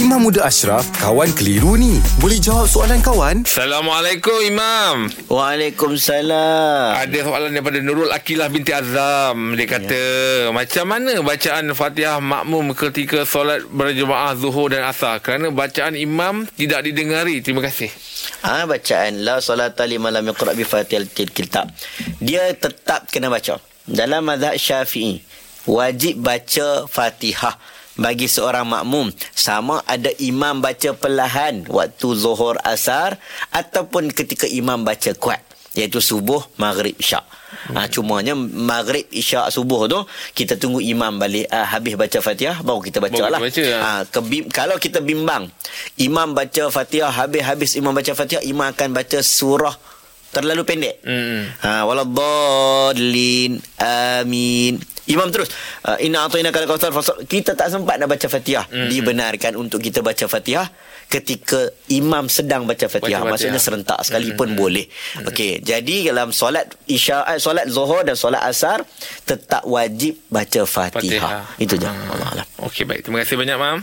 Imam Muda Ashraf, kawan keliru ni. Boleh jawab soalan kawan? Assalamualaikum Imam Waalaikumsalam. Ada soalan daripada Nurul Akilah binti Azam Dia kata ya. Macam mana bacaan Fatihah makmum ketika solat berjemaah Zuhur dan Asar Kerana bacaan imam tidak didengari Terima kasih Ah ha, bacaan la salata liman lam yaqra bi fatihatil kitab. Dia tetap kena baca. Dalam mazhab Syafi'i wajib baca Fatihah bagi seorang makmum sama ada imam baca perlahan waktu zuhur asar ataupun ketika imam baca kuat iaitu subuh maghrib isyak Ha, cumanya maghrib isyak subuh tu kita tunggu imam balik uh, habis baca Fatihah baru kita baca baru lah. Baca, ya. ha, kebim, kalau kita bimbang imam baca Fatihah habis-habis imam baca Fatihah imam akan baca surah terlalu pendek. Hmm. Ha waladdallin amin. Imam terus uh, inna atayna kal kautsar kita tak sempat nak baca Fatihah. Hmm. Dibenarkan untuk kita baca Fatihah ketika imam sedang baca Fatihah. Baca Maksudnya serentak sekalipun hmm. boleh. Hmm. Okey, jadi dalam solat Isya eh, solat Zuhur dan solat Asar tetap wajib baca Fatihah. Fatihah. Itu je. Hmm. Allah Okey baik. Terima kasih banyak, Mam.